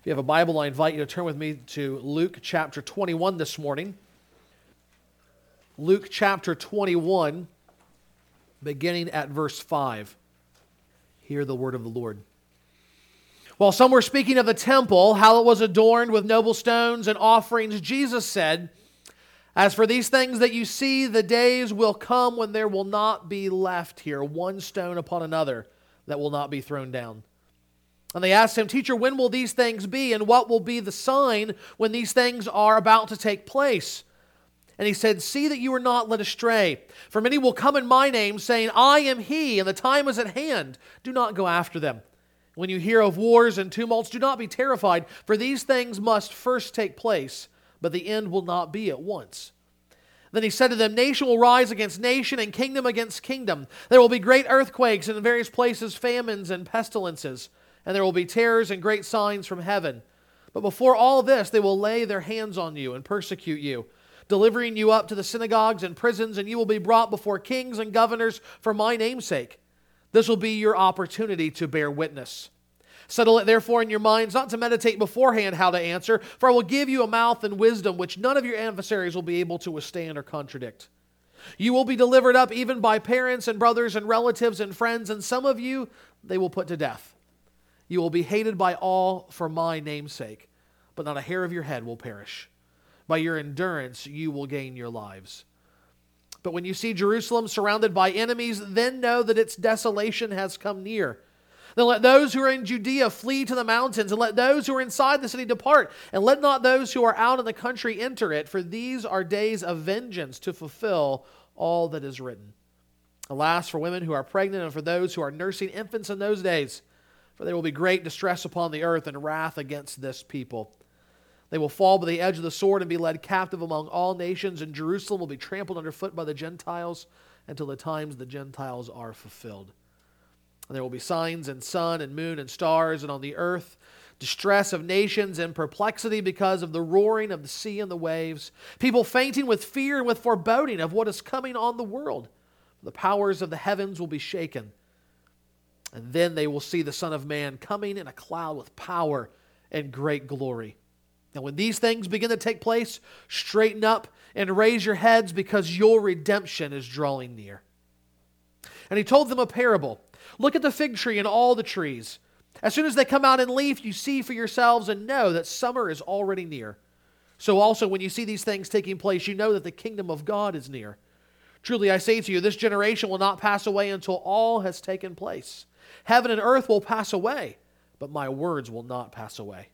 If you have a Bible, I invite you to turn with me to Luke chapter 21 this morning. Luke chapter 21, beginning at verse 5. Hear the word of the Lord. While some were speaking of the temple, how it was adorned with noble stones and offerings, Jesus said, As for these things that you see, the days will come when there will not be left here one stone upon another that will not be thrown down. And they asked him, Teacher, when will these things be? And what will be the sign when these things are about to take place? And he said, See that you are not led astray. For many will come in my name, saying, I am he, and the time is at hand. Do not go after them. When you hear of wars and tumults, do not be terrified, for these things must first take place, but the end will not be at once. Then he said to them, Nation will rise against nation, and kingdom against kingdom. There will be great earthquakes, and in various places famines and pestilences and there will be terrors and great signs from heaven. But before all this, they will lay their hands on you and persecute you, delivering you up to the synagogues and prisons, and you will be brought before kings and governors for my name's sake. This will be your opportunity to bear witness. Settle it therefore in your minds not to meditate beforehand how to answer, for I will give you a mouth and wisdom which none of your adversaries will be able to withstand or contradict. You will be delivered up even by parents and brothers and relatives and friends, and some of you they will put to death. You will be hated by all for my name's sake, but not a hair of your head will perish. By your endurance, you will gain your lives. But when you see Jerusalem surrounded by enemies, then know that its desolation has come near. Then let those who are in Judea flee to the mountains, and let those who are inside the city depart, and let not those who are out in the country enter it, for these are days of vengeance to fulfill all that is written. Alas, for women who are pregnant and for those who are nursing infants in those days. For there will be great distress upon the earth and wrath against this people. They will fall by the edge of the sword and be led captive among all nations, and Jerusalem will be trampled underfoot by the Gentiles until the times the Gentiles are fulfilled. And there will be signs and sun and moon and stars, and on the earth distress of nations and perplexity because of the roaring of the sea and the waves, people fainting with fear and with foreboding of what is coming on the world. The powers of the heavens will be shaken. And then they will see the Son of Man coming in a cloud with power and great glory. Now, when these things begin to take place, straighten up and raise your heads because your redemption is drawing near. And he told them a parable Look at the fig tree and all the trees. As soon as they come out in leaf, you see for yourselves and know that summer is already near. So, also, when you see these things taking place, you know that the kingdom of God is near. Truly, I say to you, this generation will not pass away until all has taken place. Heaven and earth will pass away, but my words will not pass away.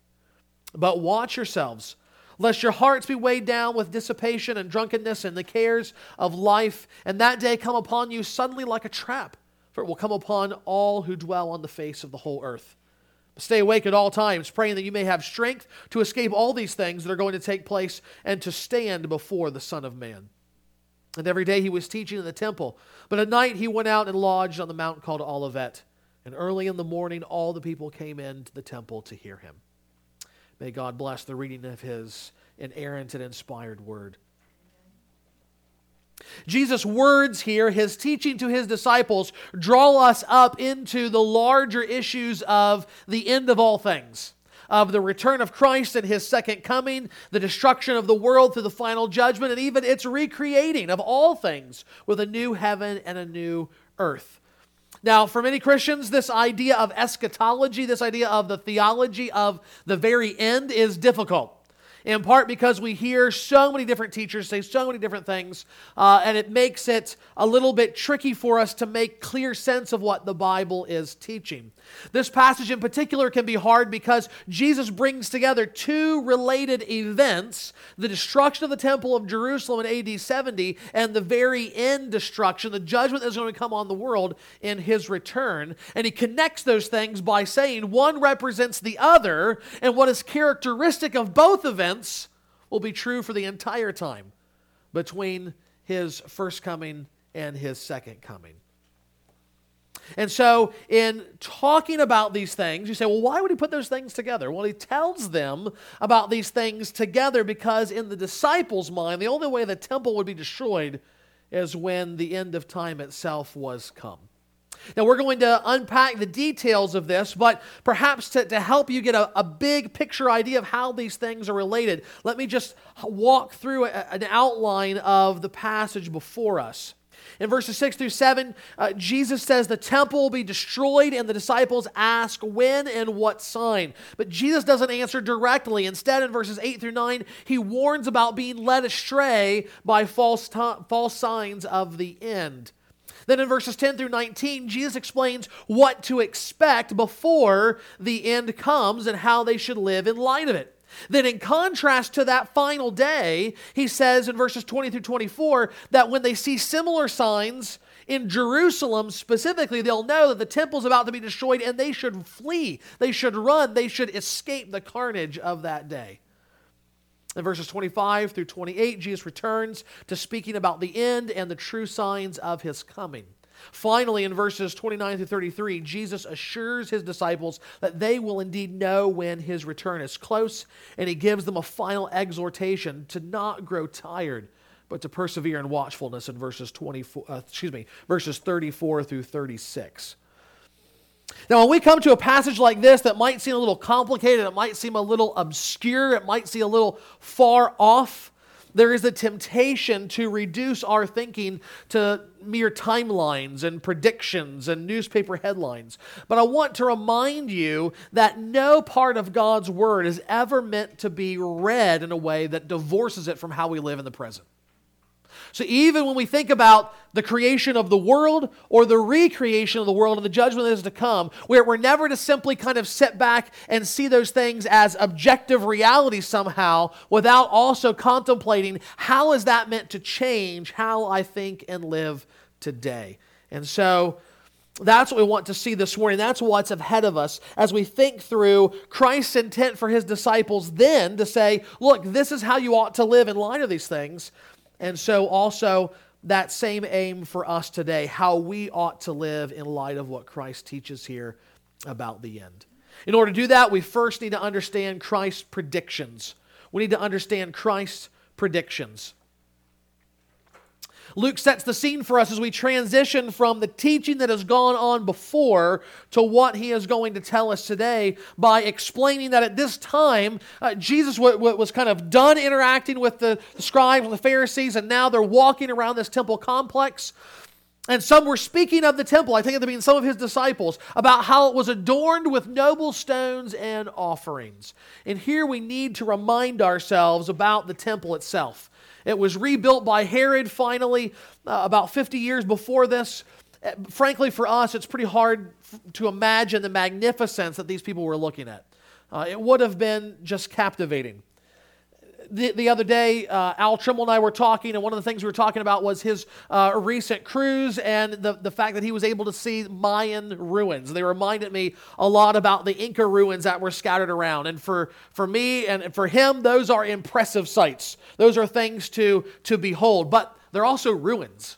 But watch yourselves, lest your hearts be weighed down with dissipation and drunkenness and the cares of life, and that day come upon you suddenly like a trap, for it will come upon all who dwell on the face of the whole earth. Stay awake at all times, praying that you may have strength to escape all these things that are going to take place and to stand before the Son of Man. And every day he was teaching in the temple, but at night he went out and lodged on the mountain called Olivet. And early in the morning, all the people came into the temple to hear him. May God bless the reading of his inerrant and inspired word. Jesus' words here, his teaching to his disciples, draw us up into the larger issues of the end of all things, of the return of Christ and his second coming, the destruction of the world through the final judgment, and even its recreating of all things with a new heaven and a new earth. Now, for many Christians, this idea of eschatology, this idea of the theology of the very end, is difficult in part because we hear so many different teachers say so many different things, uh, and it makes it a little bit tricky for us to make clear sense of what the Bible is teaching. This passage in particular can be hard because Jesus brings together two related events the destruction of the Temple of Jerusalem in AD 70 and the very end destruction, the judgment that is going to come on the world in his return. And he connects those things by saying one represents the other, and what is characteristic of both events events will be true for the entire time between his first coming and his second coming. And so, in talking about these things, you say, well, why would he put those things together? Well, he tells them about these things together because, in the disciples' mind, the only way the temple would be destroyed is when the end of time itself was come. Now, we're going to unpack the details of this, but perhaps to, to help you get a, a big picture idea of how these things are related, let me just walk through a, an outline of the passage before us. In verses 6 through 7, uh, Jesus says the temple will be destroyed, and the disciples ask when and what sign. But Jesus doesn't answer directly. Instead, in verses 8 through 9, he warns about being led astray by false, t- false signs of the end. Then in verses 10 through 19, Jesus explains what to expect before the end comes and how they should live in light of it. Then, in contrast to that final day, he says in verses 20 through 24 that when they see similar signs in Jerusalem specifically, they'll know that the temple's about to be destroyed and they should flee. They should run. They should escape the carnage of that day. In verses 25 through 28, Jesus returns to speaking about the end and the true signs of his coming. Finally, in verses 29 through 33, Jesus assures his disciples that they will indeed know when his return is close, and he gives them a final exhortation to not grow tired, but to persevere in watchfulness in verses 24, uh, excuse me, verses 34 through 36. Now, when we come to a passage like this that might seem a little complicated, it might seem a little obscure, it might seem a little far off, there is a temptation to reduce our thinking to mere timelines and predictions and newspaper headlines. But I want to remind you that no part of God's Word is ever meant to be read in a way that divorces it from how we live in the present. So even when we think about the creation of the world or the recreation of the world and the judgment that is to come, we're, we're never to simply kind of sit back and see those things as objective reality somehow without also contemplating how is that meant to change how I think and live today. And so that's what we want to see this morning. That's what's ahead of us as we think through Christ's intent for his disciples then to say, look, this is how you ought to live in light of these things. And so, also, that same aim for us today, how we ought to live in light of what Christ teaches here about the end. In order to do that, we first need to understand Christ's predictions. We need to understand Christ's predictions. Luke sets the scene for us as we transition from the teaching that has gone on before to what he is going to tell us today by explaining that at this time, uh, Jesus w- w- was kind of done interacting with the, scribes and the Pharisees, and now they're walking around this temple complex. And some were speaking of the temple, I think it being some of his disciples, about how it was adorned with noble stones and offerings. And here we need to remind ourselves about the temple itself. It was rebuilt by Herod finally uh, about 50 years before this. Uh, frankly, for us, it's pretty hard f- to imagine the magnificence that these people were looking at. Uh, it would have been just captivating the, the other day, uh, Al Trimble and I were talking, and one of the things we were talking about was his uh, recent cruise and the, the fact that he was able to see Mayan ruins. They reminded me a lot about the Inca ruins that were scattered around. And for, for me and for him, those are impressive sights. Those are things to, to behold, but they're also ruins.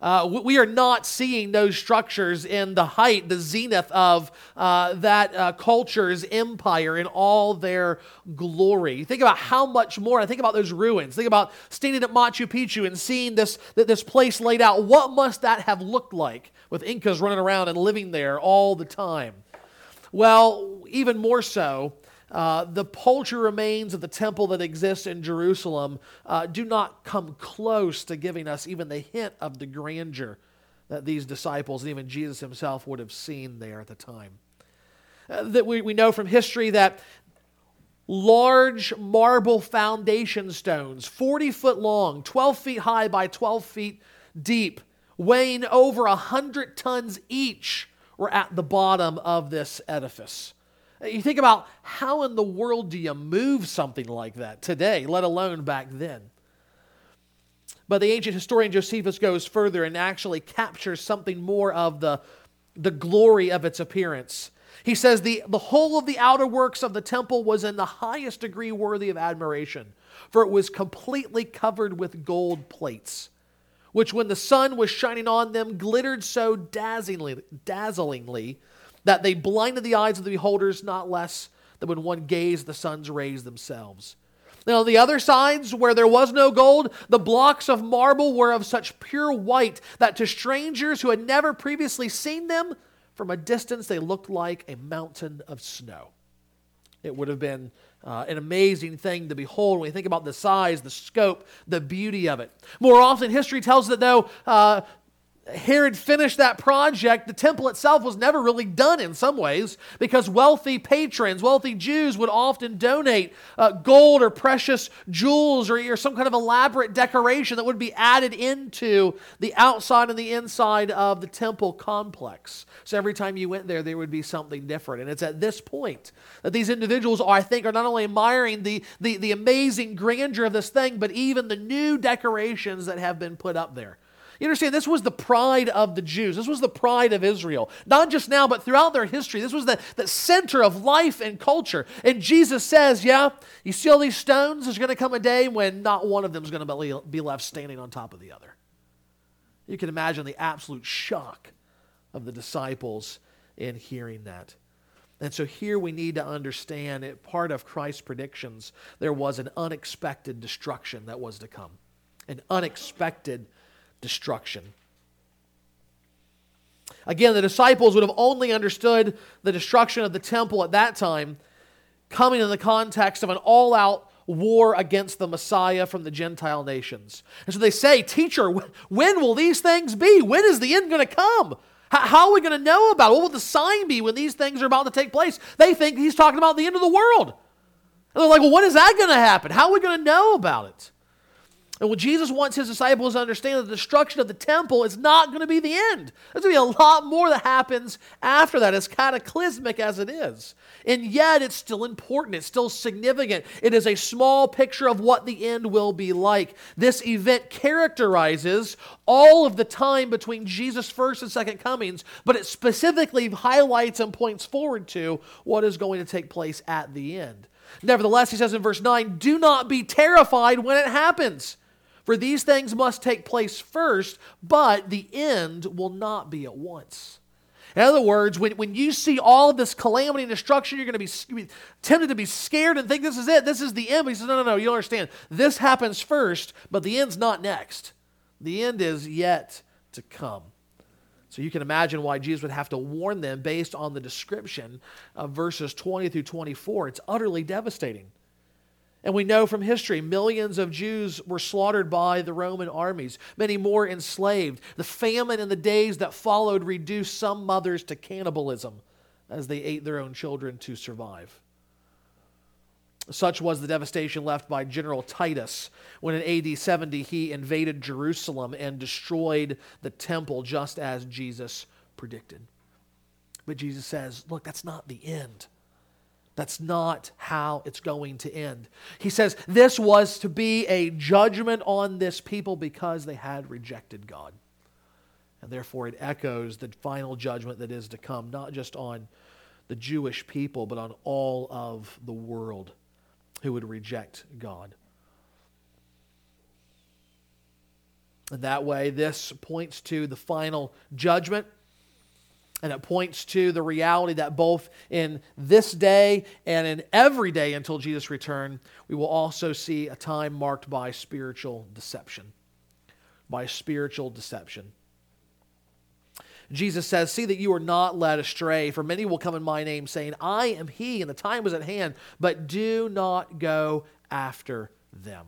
Uh, we are not seeing those structures in the height, the zenith of uh, that uh, culture's empire in all their glory. Think about how much more. I think about those ruins. Think about standing at Machu Picchu and seeing this, this place laid out. What must that have looked like with Incas running around and living there all the time? Well, even more so, uh, the paltry remains of the temple that exists in Jerusalem uh, do not come close to giving us even the hint of the grandeur that these disciples and even Jesus himself would have seen there at the time. Uh, that we, we know from history that large marble foundation stones, 40 foot long, 12 feet high by 12 feet deep, weighing over 100 tons each, were at the bottom of this edifice. You think about how in the world do you move something like that today, let alone back then? But the ancient historian Josephus goes further and actually captures something more of the, the glory of its appearance. He says the, the whole of the outer works of the temple was in the highest degree worthy of admiration, for it was completely covered with gold plates, which when the sun was shining on them glittered so dazzlingly, dazzlingly that they blinded the eyes of the beholders not less than when one gazed the sun's rays themselves. Now, on the other sides, where there was no gold, the blocks of marble were of such pure white that to strangers who had never previously seen them, from a distance they looked like a mountain of snow. It would have been uh, an amazing thing to behold when you think about the size, the scope, the beauty of it. More often, history tells us that though uh, Herod finished that project, the temple itself was never really done in some ways because wealthy patrons, wealthy Jews would often donate uh, gold or precious jewels or, or, some kind of elaborate decoration that would be added into the outside and the inside of the temple complex. So every time you went there, there would be something different. And it's at this point that these individuals, are, I think, are not only admiring the, the, the amazing grandeur of this thing, but even the new decorations that have been put up there. You understand, this was the pride of the Jews. This was the pride of Israel. Not just now, but throughout their history. This was the, the center of life and culture. And Jesus says, Yeah, you see all these stones? There's going to come a day when not one of them is going to be left standing on top of the other. You can imagine the absolute shock of the disciples in hearing that. And so here we need to understand it, part of Christ's predictions, there was an unexpected destruction that was to come. An unexpected destruction. Again, the disciples would have only understood the destruction of the temple at that time coming in the context of an all out war against the Messiah from the Gentile nations. And so they say, Teacher, when will these things be? When is the end going to come? How are we going to know about it? What will the sign be when these things are about to take place? They think he's talking about the end of the world. And they're like, well, when is that going to happen? How are we going to know about it? And what Jesus wants his disciples to understand the destruction of the temple is not going to be the end. There's going to be a lot more that happens after that, as cataclysmic as it is. And yet, it's still important. It's still significant. It is a small picture of what the end will be like. This event characterizes all of the time between Jesus' first and second comings, but it specifically highlights and points forward to what is going to take place at the end. Nevertheless, he says in verse 9, do not be terrified when it happens for these things must take place first, but the end will not be at once. In other words, when, when you see all of this calamity and destruction, you're going to be tempted to be scared and think this is it. This is the end. But he says, no, no, no, you don't understand. This happens first, but the end's not next. The end is yet to come. So you can imagine why Jesus would have to warn them based on the description of verses 20 through 24. It's utterly devastating. And we know from history, millions of Jews were slaughtered by the Roman armies, many more enslaved. The famine in the days that followed reduced some mothers to cannibalism as they ate their own children to survive. Such was the devastation left by General Titus when in AD 70 he invaded Jerusalem and destroyed the temple just as Jesus predicted. But Jesus says, look, that's not the end. That's not how it's going to end. He says this was to be a judgment on this people because they had rejected God. And therefore, it echoes the final judgment that is to come, not just on the Jewish people, but on all of the world who would reject God. And that way, this points to the final judgment and it points to the reality that both in this day and in every day until Jesus' return, we will also see a time marked by spiritual deception. By spiritual deception. Jesus says, See that you are not led astray, for many will come in my name, saying, I am he, and the time is at hand, but do not go after them.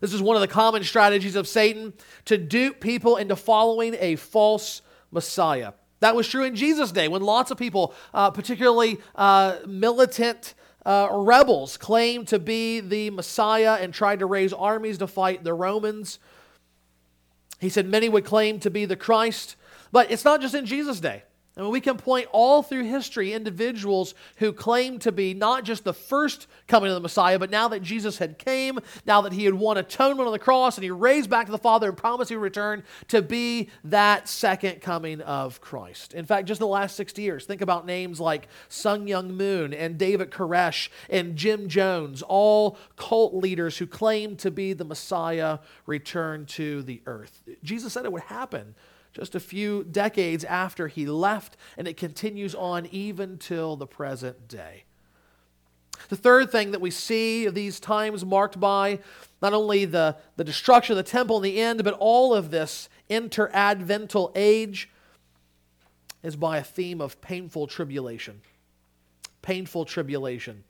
This is one of the common strategies of Satan to dupe people into following a false Messiah. That was true in Jesus' day when lots of people, uh, particularly uh, militant uh, rebels, claimed to be the Messiah and tried to raise armies to fight the Romans. He said many would claim to be the Christ, but it's not just in Jesus' day. Mean, we can point all through history individuals who claim to be not just the first coming of the Messiah, but now that Jesus had came, now that he had won atonement on the cross and he raised back to the Father and promised he would return to be that second coming of Christ. In fact, just in the last 60 years, think about names like Sun Myung Moon and David Koresh and Jim Jones, all cult leaders who claim to be the Messiah returned to the earth. Jesus said it would happen just a few decades after he left, and it continues on even till the present day. The third thing that we see of these times marked by not only the, the destruction of the temple in the end, but all of this interadvental age is by a theme of painful tribulation. Painful tribulation.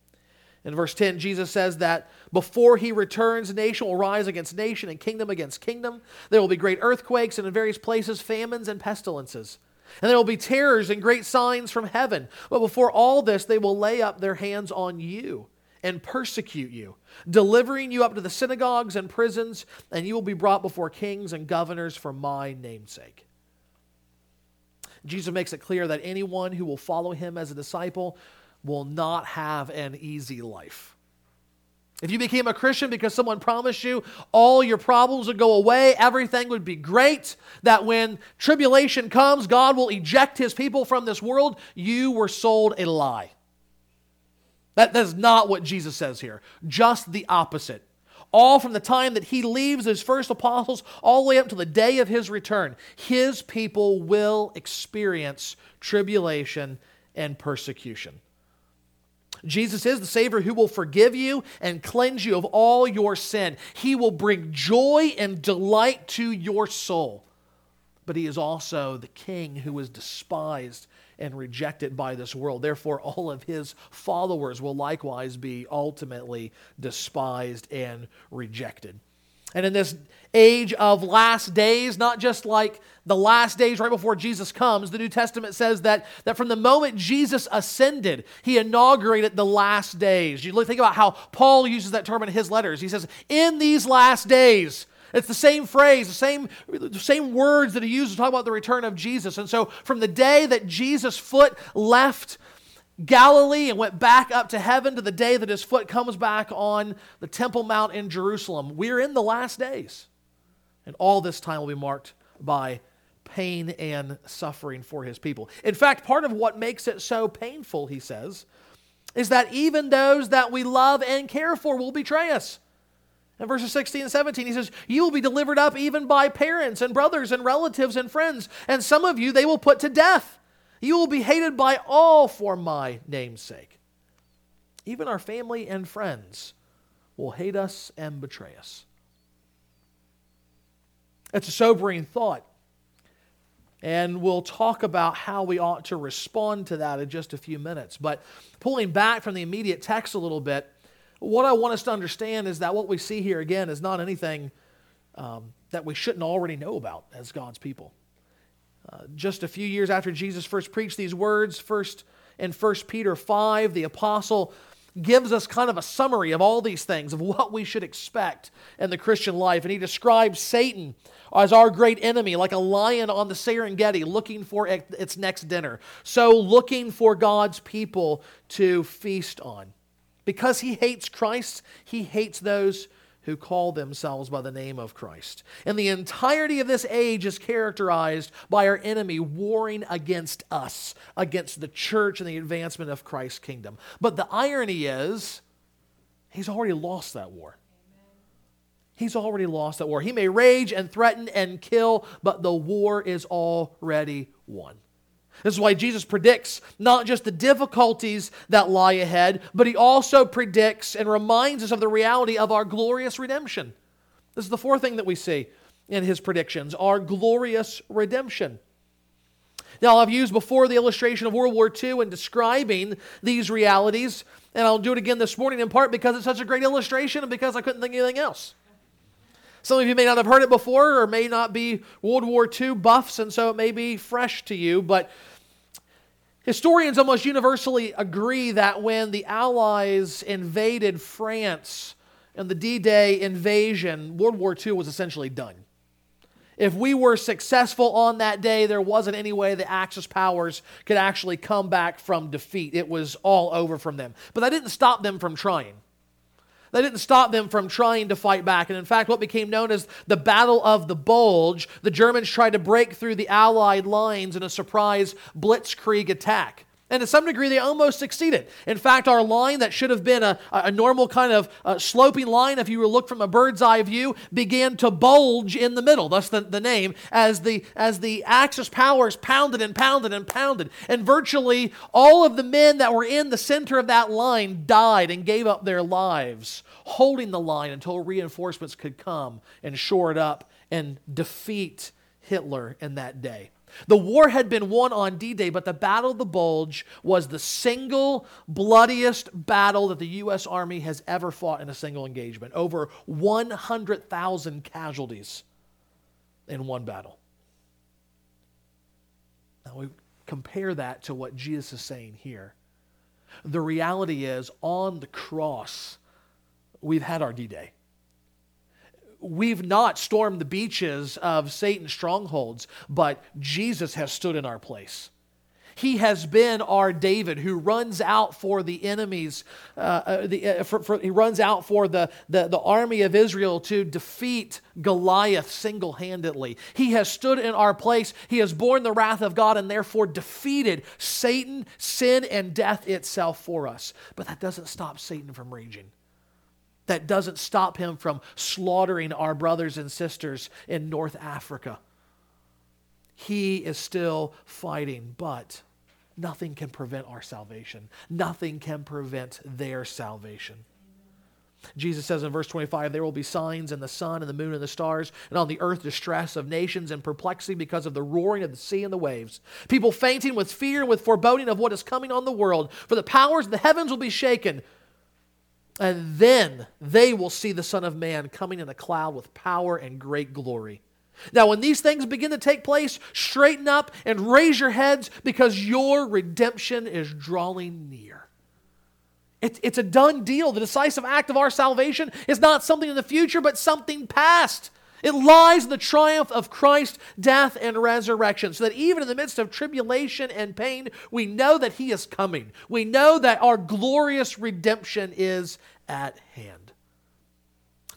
In verse 10, Jesus says that before he returns, nation will rise against nation and kingdom against kingdom. There will be great earthquakes and in various places famines and pestilences. And there will be terrors and great signs from heaven. But before all this, they will lay up their hands on you and persecute you, delivering you up to the synagogues and prisons, and you will be brought before kings and governors for my name'sake. Jesus makes it clear that anyone who will follow him as a disciple will not have an easy life. If you became a Christian because someone promised you all your problems would go away, everything would be great, that when tribulation comes, God will eject his people from this world, you were sold a lie. That, that is not what Jesus says here. Just the opposite. All from the time that he leaves his first apostles all the way up to the day of his return, his people will experience tribulation and persecution. Jesus is the Savior who will forgive you and cleanse you of all your sin. He will bring joy and delight to your soul. But He is also the King who is despised and rejected by this world. Therefore, all of His followers will likewise be ultimately despised and rejected. And in this age of last days, not just like the last days right before Jesus comes, the New Testament says that, that from the moment Jesus ascended, he inaugurated the last days. You think about how Paul uses that term in his letters. He says, In these last days, it's the same phrase, the same, the same words that he uses to talk about the return of Jesus. And so, from the day that Jesus' foot left Galilee and went back up to heaven to the day that his foot comes back on the Temple Mount in Jerusalem. We're in the last days. And all this time will be marked by pain and suffering for his people. In fact, part of what makes it so painful, he says, is that even those that we love and care for will betray us. In verses 16 and 17, he says, You will be delivered up even by parents and brothers and relatives and friends, and some of you they will put to death. You will be hated by all for my name's sake. Even our family and friends will hate us and betray us. It's a sobering thought. And we'll talk about how we ought to respond to that in just a few minutes. But pulling back from the immediate text a little bit, what I want us to understand is that what we see here again is not anything um, that we shouldn't already know about as God's people. Uh, just a few years after Jesus first preached these words, first in 1 Peter 5, the apostle gives us kind of a summary of all these things, of what we should expect in the Christian life. And he describes Satan as our great enemy, like a lion on the Serengeti looking for its next dinner. So, looking for God's people to feast on. Because he hates Christ, he hates those who call themselves by the name of Christ. And the entirety of this age is characterized by our enemy warring against us, against the church and the advancement of Christ's kingdom. But the irony is, he's already lost that war. He's already lost that war. He may rage and threaten and kill, but the war is already won. This is why Jesus predicts not just the difficulties that lie ahead, but he also predicts and reminds us of the reality of our glorious redemption. This is the fourth thing that we see in his predictions our glorious redemption. Now, I've used before the illustration of World War II in describing these realities, and I'll do it again this morning in part because it's such a great illustration and because I couldn't think of anything else. Some of you may not have heard it before or may not be World War II buffs, and so it may be fresh to you, but historians almost universally agree that when the Allies invaded France in the D Day invasion, World War II was essentially done. If we were successful on that day, there wasn't any way the Axis powers could actually come back from defeat. It was all over from them. But that didn't stop them from trying. That didn't stop them from trying to fight back. And in fact, what became known as the Battle of the Bulge, the Germans tried to break through the Allied lines in a surprise blitzkrieg attack. And to some degree, they almost succeeded. In fact, our line that should have been a, a normal kind of uh, sloping line, if you were from a bird's eye view, began to bulge in the middle. Thus the, the name, as the, as the Axis powers pounded and pounded and pounded. And virtually all of the men that were in the center of that line died and gave up their lives, holding the line until reinforcements could come and shore it up and defeat Hitler in that day. The war had been won on D Day, but the Battle of the Bulge was the single bloodiest battle that the U.S. Army has ever fought in a single engagement. Over 100,000 casualties in one battle. Now we compare that to what Jesus is saying here. The reality is, on the cross, we've had our D Day we've not stormed the beaches of Satan's strongholds, but Jesus has stood in our place. He has been our David who runs out for the enemies. Uh, uh, the, uh, for, for, he runs out for the, the, the army of Israel to defeat Goliath single handedly. He has stood in our place. He has borne the wrath of God and therefore defeated Satan, sin, and death itself for us. But that doesn't stop Satan from raging that doesn't stop him from slaughtering our brothers and sisters in North Africa. He is still fighting, but nothing can prevent our salvation. Nothing can prevent their salvation. Jesus says in verse 25, There will be signs in the sun and the moon and the stars, and on the earth distress of nations and perplexity because of the roaring of the sea and the waves. People fainting with fear and with foreboding of what is coming on the world. For the powers of the heavens will be shaken. And then they will see the Son of Man coming in a cloud with power and great glory. Now, when these things begin to take place, straighten up and raise your heads because your redemption is drawing near. It, it's a done deal. The decisive act of our salvation is not something in the future, but something past. It lies in the triumph of Christ's death and resurrection, so that even in the midst of tribulation and pain, we know that He is coming. We know that our glorious redemption is at hand.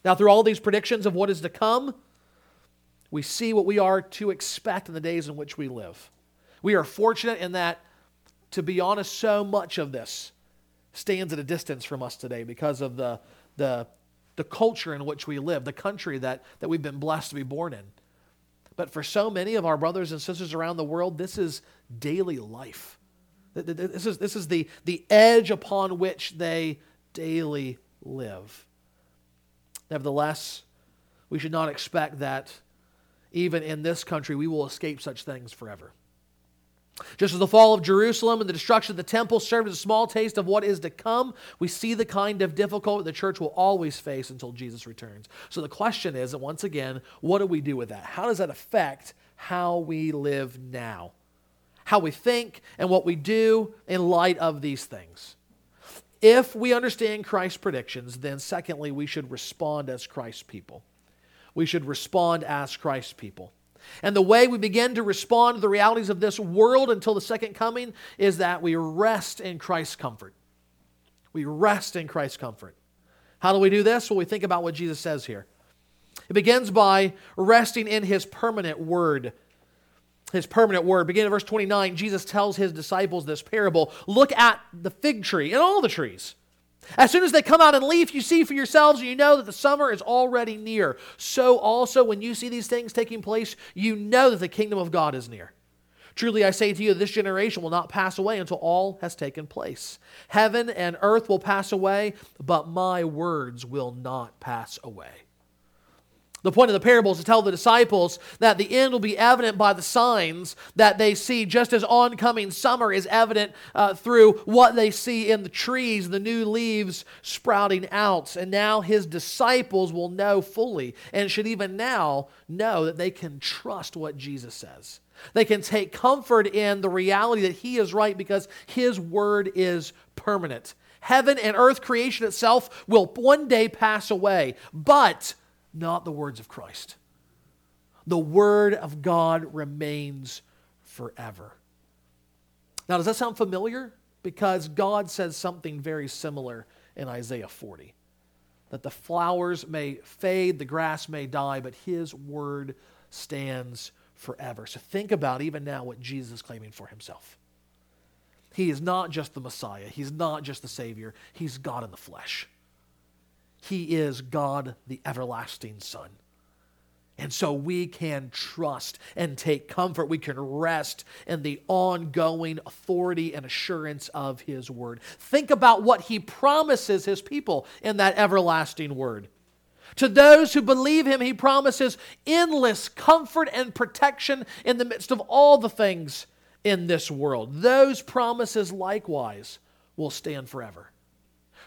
Now, through all these predictions of what is to come, we see what we are to expect in the days in which we live. We are fortunate in that, to be honest, so much of this stands at a distance from us today because of the, the the culture in which we live, the country that, that we've been blessed to be born in. But for so many of our brothers and sisters around the world, this is daily life. This is, this is the, the edge upon which they daily live. Nevertheless, we should not expect that even in this country we will escape such things forever. Just as the fall of Jerusalem and the destruction of the temple served as a small taste of what is to come, we see the kind of difficulty the church will always face until Jesus returns. So the question is, and once again, what do we do with that? How does that affect how we live now? How we think and what we do in light of these things. If we understand Christ's predictions, then secondly, we should respond as Christ's people. We should respond as Christ's people. And the way we begin to respond to the realities of this world until the second coming is that we rest in Christ's comfort. We rest in Christ's comfort. How do we do this? Well, we think about what Jesus says here. It begins by resting in his permanent word. His permanent word. Beginning in verse 29, Jesus tells his disciples this parable Look at the fig tree and all the trees. As soon as they come out in leaf, you see for yourselves, and you know that the summer is already near. So also, when you see these things taking place, you know that the kingdom of God is near. Truly, I say to you, this generation will not pass away until all has taken place. Heaven and earth will pass away, but my words will not pass away. The point of the parable is to tell the disciples that the end will be evident by the signs that they see, just as oncoming summer is evident uh, through what they see in the trees, the new leaves sprouting out. And now his disciples will know fully, and should even now know that they can trust what Jesus says. They can take comfort in the reality that he is right because his word is permanent. Heaven and earth creation itself will one day pass away, but not the words of Christ. The Word of God remains forever. Now, does that sound familiar? Because God says something very similar in Isaiah 40 that the flowers may fade, the grass may die, but His Word stands forever. So think about even now what Jesus is claiming for Himself. He is not just the Messiah, He's not just the Savior, He's God in the flesh. He is God, the everlasting Son. And so we can trust and take comfort. We can rest in the ongoing authority and assurance of His Word. Think about what He promises His people in that everlasting Word. To those who believe Him, He promises endless comfort and protection in the midst of all the things in this world. Those promises likewise will stand forever.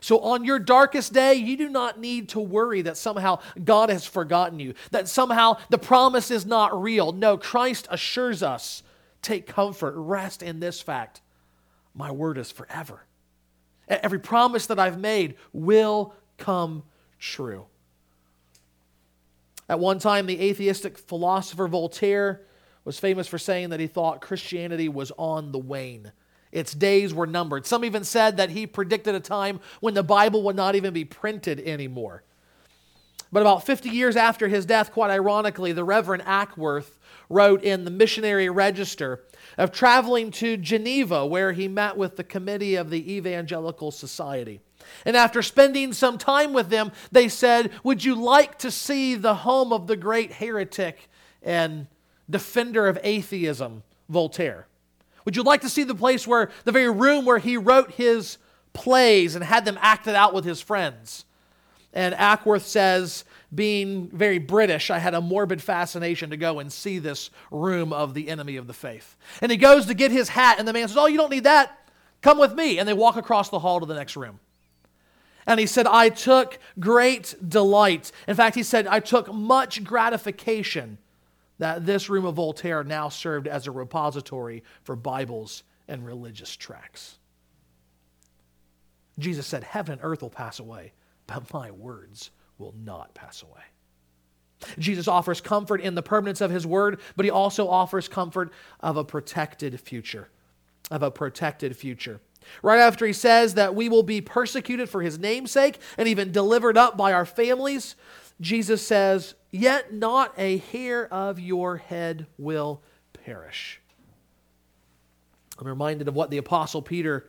So, on your darkest day, you do not need to worry that somehow God has forgotten you, that somehow the promise is not real. No, Christ assures us take comfort, rest in this fact my word is forever. Every promise that I've made will come true. At one time, the atheistic philosopher Voltaire was famous for saying that he thought Christianity was on the wane. Its days were numbered. Some even said that he predicted a time when the Bible would not even be printed anymore. But about 50 years after his death, quite ironically, the Reverend Ackworth wrote in the Missionary Register of traveling to Geneva, where he met with the committee of the Evangelical Society. And after spending some time with them, they said, Would you like to see the home of the great heretic and defender of atheism, Voltaire? Would you like to see the place where, the very room where he wrote his plays and had them acted out with his friends? And Ackworth says, being very British, I had a morbid fascination to go and see this room of the enemy of the faith. And he goes to get his hat, and the man says, Oh, you don't need that. Come with me. And they walk across the hall to the next room. And he said, I took great delight. In fact, he said, I took much gratification that this room of Voltaire now served as a repository for Bibles and religious tracts. Jesus said, Heaven and earth will pass away, but my words will not pass away. Jesus offers comfort in the permanence of his word, but he also offers comfort of a protected future. Of a protected future. Right after he says that we will be persecuted for his name'sake and even delivered up by our families, Jesus says, Yet not a hair of your head will perish. I'm reminded of what the Apostle Peter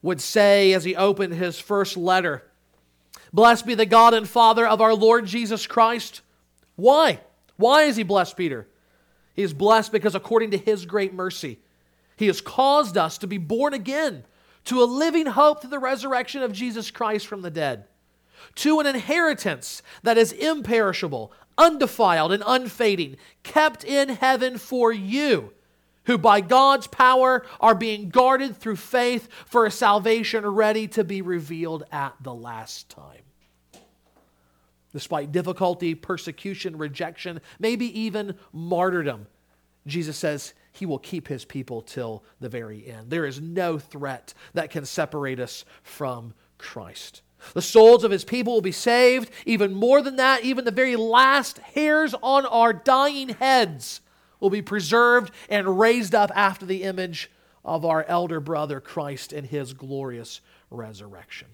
would say as he opened his first letter Blessed be the God and Father of our Lord Jesus Christ. Why? Why is he blessed, Peter? He is blessed because according to his great mercy, he has caused us to be born again to a living hope through the resurrection of Jesus Christ from the dead to an inheritance that is imperishable, undefiled, and unfading, kept in heaven for you, who by God's power are being guarded through faith for a salvation ready to be revealed at the last time. Despite difficulty, persecution, rejection, maybe even martyrdom, Jesus says he will keep his people till the very end. There is no threat that can separate us from Christ. The souls of his people will be saved. Even more than that, even the very last hairs on our dying heads will be preserved and raised up after the image of our elder brother Christ in his glorious resurrection.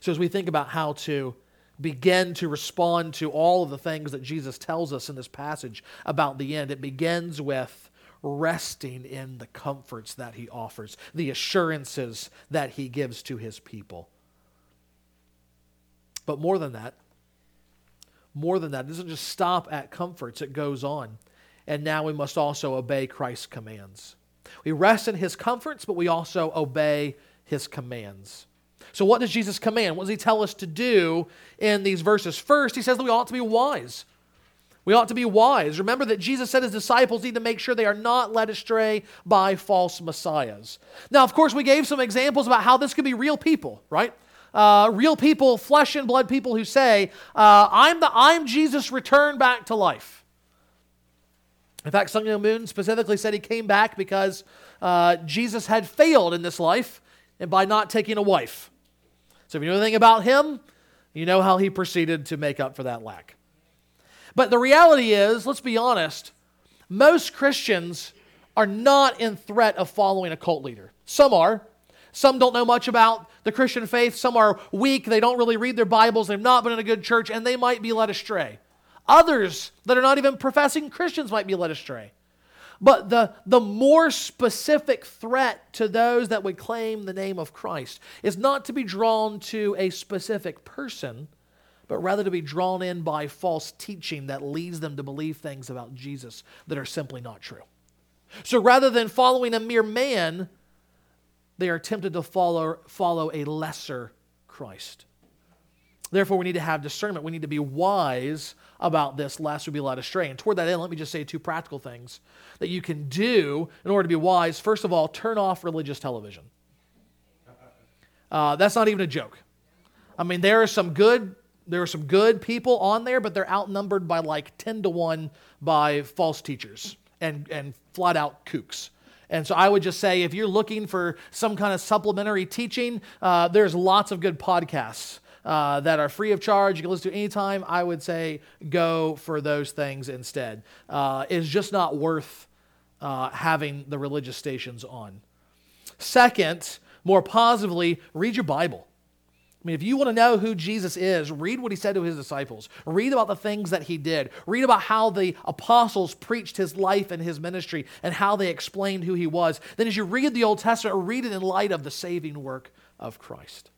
So, as we think about how to begin to respond to all of the things that Jesus tells us in this passage about the end, it begins with resting in the comforts that he offers, the assurances that he gives to his people. But more than that, more than that, it doesn't just stop at comforts, it goes on. And now we must also obey Christ's commands. We rest in his comforts, but we also obey his commands. So, what does Jesus command? What does he tell us to do in these verses? First, he says that we ought to be wise. We ought to be wise. Remember that Jesus said his disciples need to make sure they are not led astray by false messiahs. Now, of course, we gave some examples about how this could be real people, right? Uh, real people, flesh and blood people who say, uh, I'm, the, I'm Jesus returned back to life. In fact, Sun Myung Moon specifically said he came back because uh, Jesus had failed in this life and by not taking a wife. So if you know anything about him, you know how he proceeded to make up for that lack. But the reality is, let's be honest, most Christians are not in threat of following a cult leader. Some are, some don't know much about the Christian faith. Some are weak. They don't really read their Bibles. They've not been in a good church, and they might be led astray. Others that are not even professing Christians might be led astray. But the, the more specific threat to those that would claim the name of Christ is not to be drawn to a specific person, but rather to be drawn in by false teaching that leads them to believe things about Jesus that are simply not true. So rather than following a mere man, they are tempted to follow, follow a lesser Christ. Therefore, we need to have discernment. We need to be wise about this, lest we be led astray. And toward that end, let me just say two practical things that you can do in order to be wise. First of all, turn off religious television. Uh, that's not even a joke. I mean, there are some good there are some good people on there, but they're outnumbered by like 10 to 1 by false teachers and, and flat out kooks. And so I would just say if you're looking for some kind of supplementary teaching, uh, there's lots of good podcasts. Uh, that are free of charge. You can listen to anytime. I would say go for those things instead. Uh, it's just not worth uh, having the religious stations on. Second, more positively, read your Bible. I mean, if you want to know who Jesus is, read what he said to his disciples. Read about the things that he did. Read about how the apostles preached his life and his ministry and how they explained who he was. Then, as you read the Old Testament, read it in light of the saving work of Christ.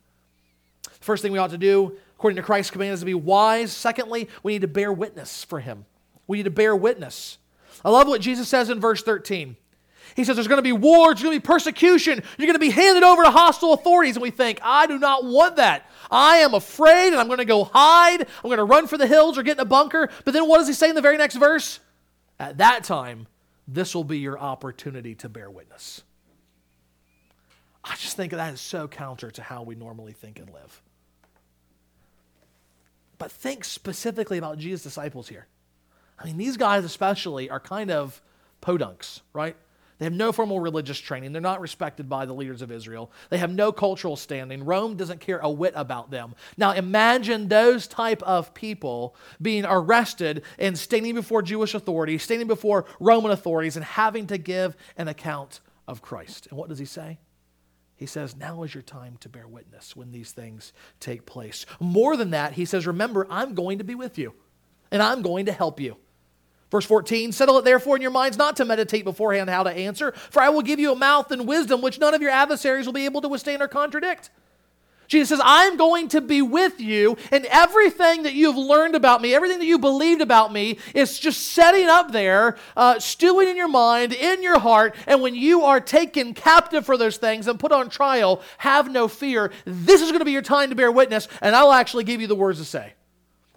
The First thing we ought to do, according to Christ's command, is to be wise. Secondly, we need to bear witness for him. We need to bear witness. I love what Jesus says in verse 13. He says there's going to be wars, there's going to be persecution, you're going to be handed over to hostile authorities. And we think, I do not want that. I am afraid and I'm going to go hide. I'm going to run for the hills or get in a bunker. But then what does he say in the very next verse? At that time, this will be your opportunity to bear witness. I just think that is so counter to how we normally think and live. But think specifically about Jesus' disciples here. I mean, these guys especially are kind of podunks, right? They have no formal religious training. They're not respected by the leaders of Israel. They have no cultural standing. Rome doesn't care a whit about them. Now imagine those type of people being arrested and standing before Jewish authorities, standing before Roman authorities and having to give an account of Christ. And what does he say? He says, Now is your time to bear witness when these things take place. More than that, he says, Remember, I'm going to be with you and I'm going to help you. Verse 14, settle it therefore in your minds not to meditate beforehand how to answer, for I will give you a mouth and wisdom which none of your adversaries will be able to withstand or contradict. Jesus says, I'm going to be with you, and everything that you've learned about me, everything that you believed about me, is just setting up there, uh, stewing in your mind, in your heart. And when you are taken captive for those things and put on trial, have no fear. This is going to be your time to bear witness, and I'll actually give you the words to say.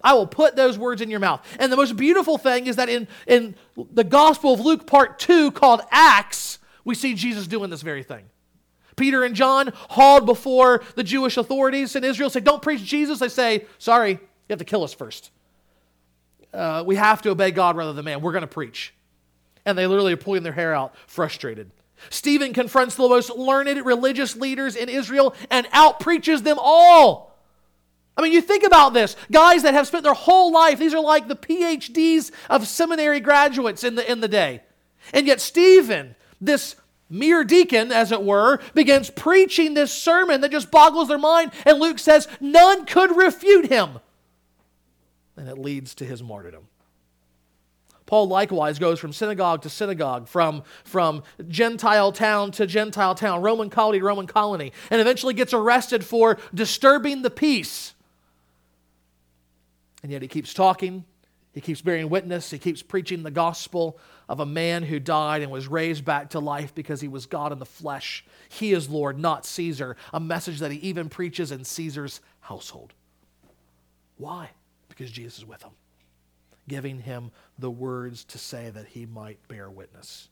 I will put those words in your mouth. And the most beautiful thing is that in, in the Gospel of Luke, part two, called Acts, we see Jesus doing this very thing. Peter and John hauled before the Jewish authorities in Israel, say, Don't preach Jesus. They say, Sorry, you have to kill us first. Uh, we have to obey God rather than man. We're going to preach. And they literally are pulling their hair out, frustrated. Stephen confronts the most learned religious leaders in Israel and out preaches them all. I mean, you think about this. Guys that have spent their whole life, these are like the PhDs of seminary graduates in the, in the day. And yet, Stephen, this mere deacon, as it were, begins preaching this sermon that just boggles their mind. And Luke says, none could refute him. And it leads to his martyrdom. Paul likewise goes from synagogue to synagogue, from, from Gentile town to Gentile town, Roman colony to Roman colony, and eventually gets arrested for disturbing the peace and yet he keeps talking, he keeps bearing witness, he keeps preaching the gospel of a man who died and was raised back to life because he was God in the flesh. He is Lord, not Caesar, a message that he even preaches in Caesar's household. Why? Because Jesus is with him, giving him the words to say that he might bear witness.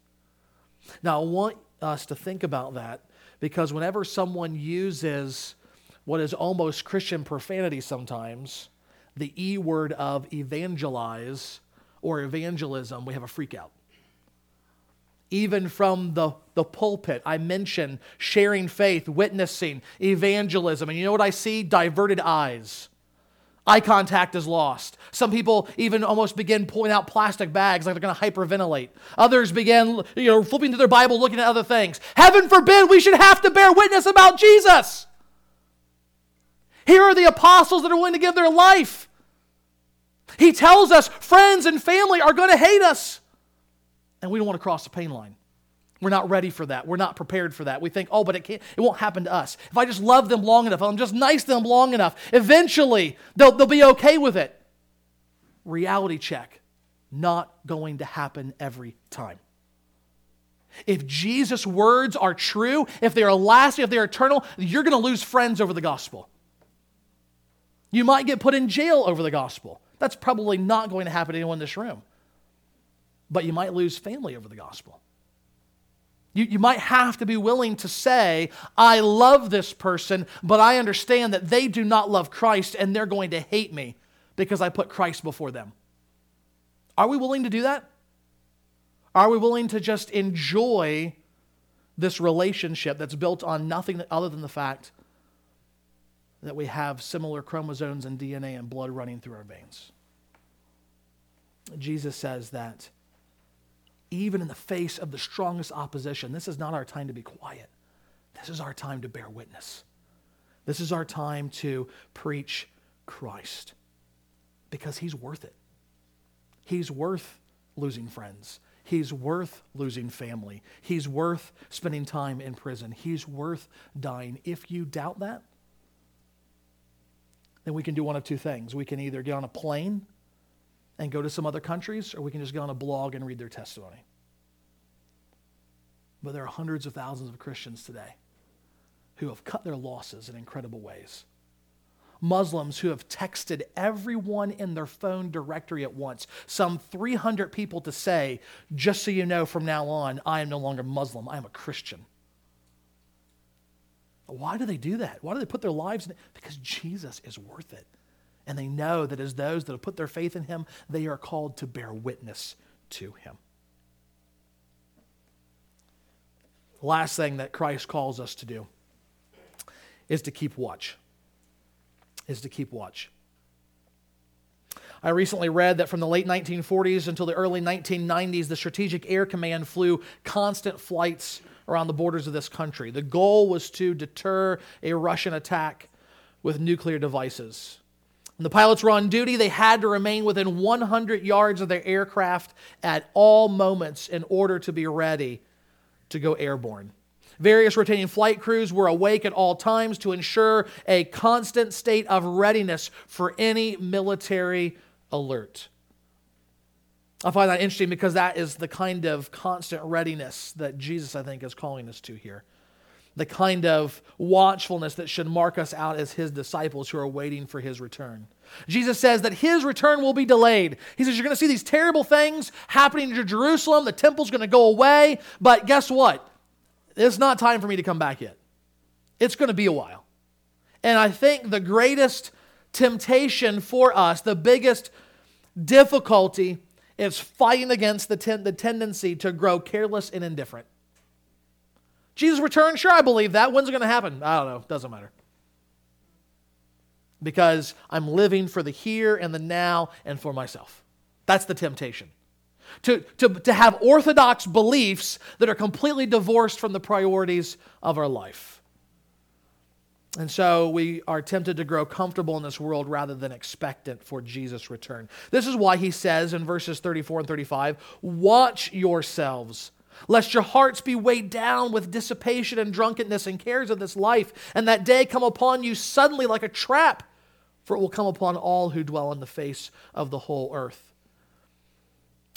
Now, I want us to think about that because whenever someone uses what is almost Christian profanity sometimes, the E word of evangelize or evangelism, we have a freak out. Even from the, the pulpit, I mention sharing faith, witnessing, evangelism. And you know what I see? Diverted eyes. Eye contact is lost. Some people even almost begin pulling out plastic bags like they're going to hyperventilate. Others begin, you know, flipping to their Bible, looking at other things. Heaven forbid we should have to bear witness about Jesus. Here are the apostles that are willing to give their life. He tells us friends and family are going to hate us. And we don't want to cross the pain line. We're not ready for that. We're not prepared for that. We think, oh, but it can't, it won't happen to us. If I just love them long enough, if I'm just nice to them long enough, eventually they'll, they'll be okay with it. Reality check. Not going to happen every time. If Jesus' words are true, if they are lasting, if they're eternal, you're going to lose friends over the gospel. You might get put in jail over the gospel. That's probably not going to happen to anyone in this room. But you might lose family over the gospel. You, you might have to be willing to say, I love this person, but I understand that they do not love Christ and they're going to hate me because I put Christ before them. Are we willing to do that? Are we willing to just enjoy this relationship that's built on nothing other than the fact that we have similar chromosomes and DNA and blood running through our veins? Jesus says that even in the face of the strongest opposition, this is not our time to be quiet. This is our time to bear witness. This is our time to preach Christ because he's worth it. He's worth losing friends. He's worth losing family. He's worth spending time in prison. He's worth dying. If you doubt that, then we can do one of two things. We can either get on a plane and go to some other countries, or we can just get on a blog and read their testimony. But there are hundreds of thousands of Christians today who have cut their losses in incredible ways. Muslims who have texted everyone in their phone directory at once, some 300 people to say, just so you know, from now on, I am no longer Muslim, I am a Christian. Why do they do that? Why do they put their lives in it? Because Jesus is worth it. And they know that as those that have put their faith in him, they are called to bear witness to him. The last thing that Christ calls us to do is to keep watch is to keep watch. I recently read that from the late 1940s until the early 1990s, the Strategic Air Command flew constant flights around the borders of this country. The goal was to deter a Russian attack with nuclear devices. When the pilots were on duty, they had to remain within 100 yards of their aircraft at all moments in order to be ready to go airborne. Various rotating flight crews were awake at all times to ensure a constant state of readiness for any military alert. I find that interesting because that is the kind of constant readiness that Jesus, I think, is calling us to here. The kind of watchfulness that should mark us out as his disciples who are waiting for his return. Jesus says that his return will be delayed. He says, You're going to see these terrible things happening to Jerusalem. The temple's going to go away. But guess what? It's not time for me to come back yet. It's going to be a while. And I think the greatest temptation for us, the biggest difficulty, is fighting against the, ten- the tendency to grow careless and indifferent. Jesus' return, sure, I believe that. When's it going to happen? I don't know. Doesn't matter. Because I'm living for the here and the now and for myself. That's the temptation to, to, to have orthodox beliefs that are completely divorced from the priorities of our life. And so we are tempted to grow comfortable in this world rather than expectant for Jesus' return. This is why he says in verses 34 and 35 Watch yourselves, lest your hearts be weighed down with dissipation and drunkenness and cares of this life, and that day come upon you suddenly like a trap, for it will come upon all who dwell on the face of the whole earth.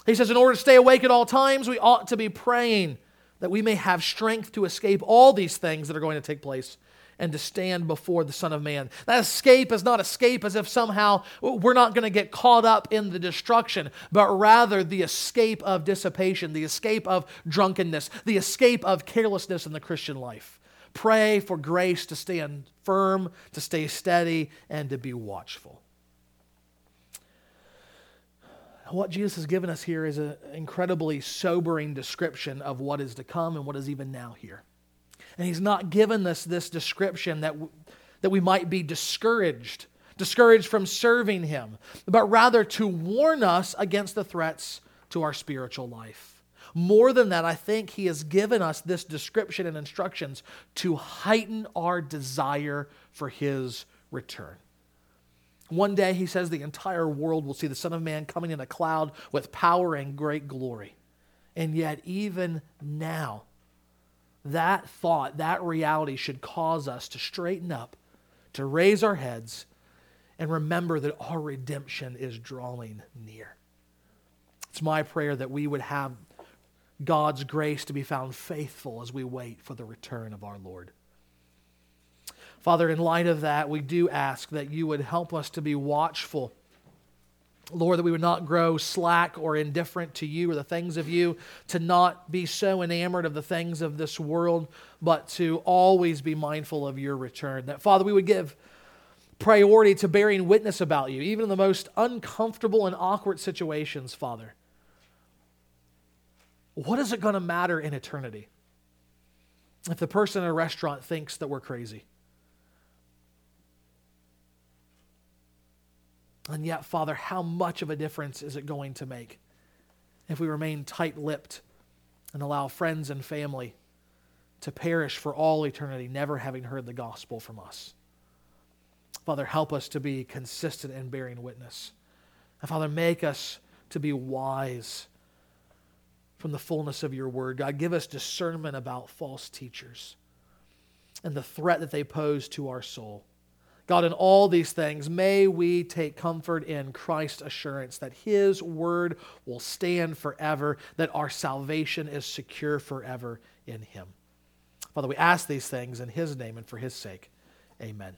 He says, in order to stay awake at all times, we ought to be praying that we may have strength to escape all these things that are going to take place and to stand before the Son of Man. That escape is not escape as if somehow we're not going to get caught up in the destruction, but rather the escape of dissipation, the escape of drunkenness, the escape of carelessness in the Christian life. Pray for grace to stand firm, to stay steady, and to be watchful what Jesus has given us here is an incredibly sobering description of what is to come and what is even now here. And he's not given us this description that, that we might be discouraged, discouraged from serving him, but rather to warn us against the threats to our spiritual life. More than that, I think he has given us this description and instructions to heighten our desire for his return. One day, he says, the entire world will see the Son of Man coming in a cloud with power and great glory. And yet, even now, that thought, that reality should cause us to straighten up, to raise our heads, and remember that our redemption is drawing near. It's my prayer that we would have God's grace to be found faithful as we wait for the return of our Lord. Father, in light of that, we do ask that you would help us to be watchful. Lord, that we would not grow slack or indifferent to you or the things of you, to not be so enamored of the things of this world, but to always be mindful of your return. That, Father, we would give priority to bearing witness about you, even in the most uncomfortable and awkward situations, Father. What is it going to matter in eternity if the person in a restaurant thinks that we're crazy? And yet, Father, how much of a difference is it going to make if we remain tight lipped and allow friends and family to perish for all eternity, never having heard the gospel from us? Father, help us to be consistent in bearing witness. And Father, make us to be wise from the fullness of your word. God, give us discernment about false teachers and the threat that they pose to our soul. God, in all these things, may we take comfort in Christ's assurance that His word will stand forever, that our salvation is secure forever in Him. Father, we ask these things in His name and for His sake. Amen.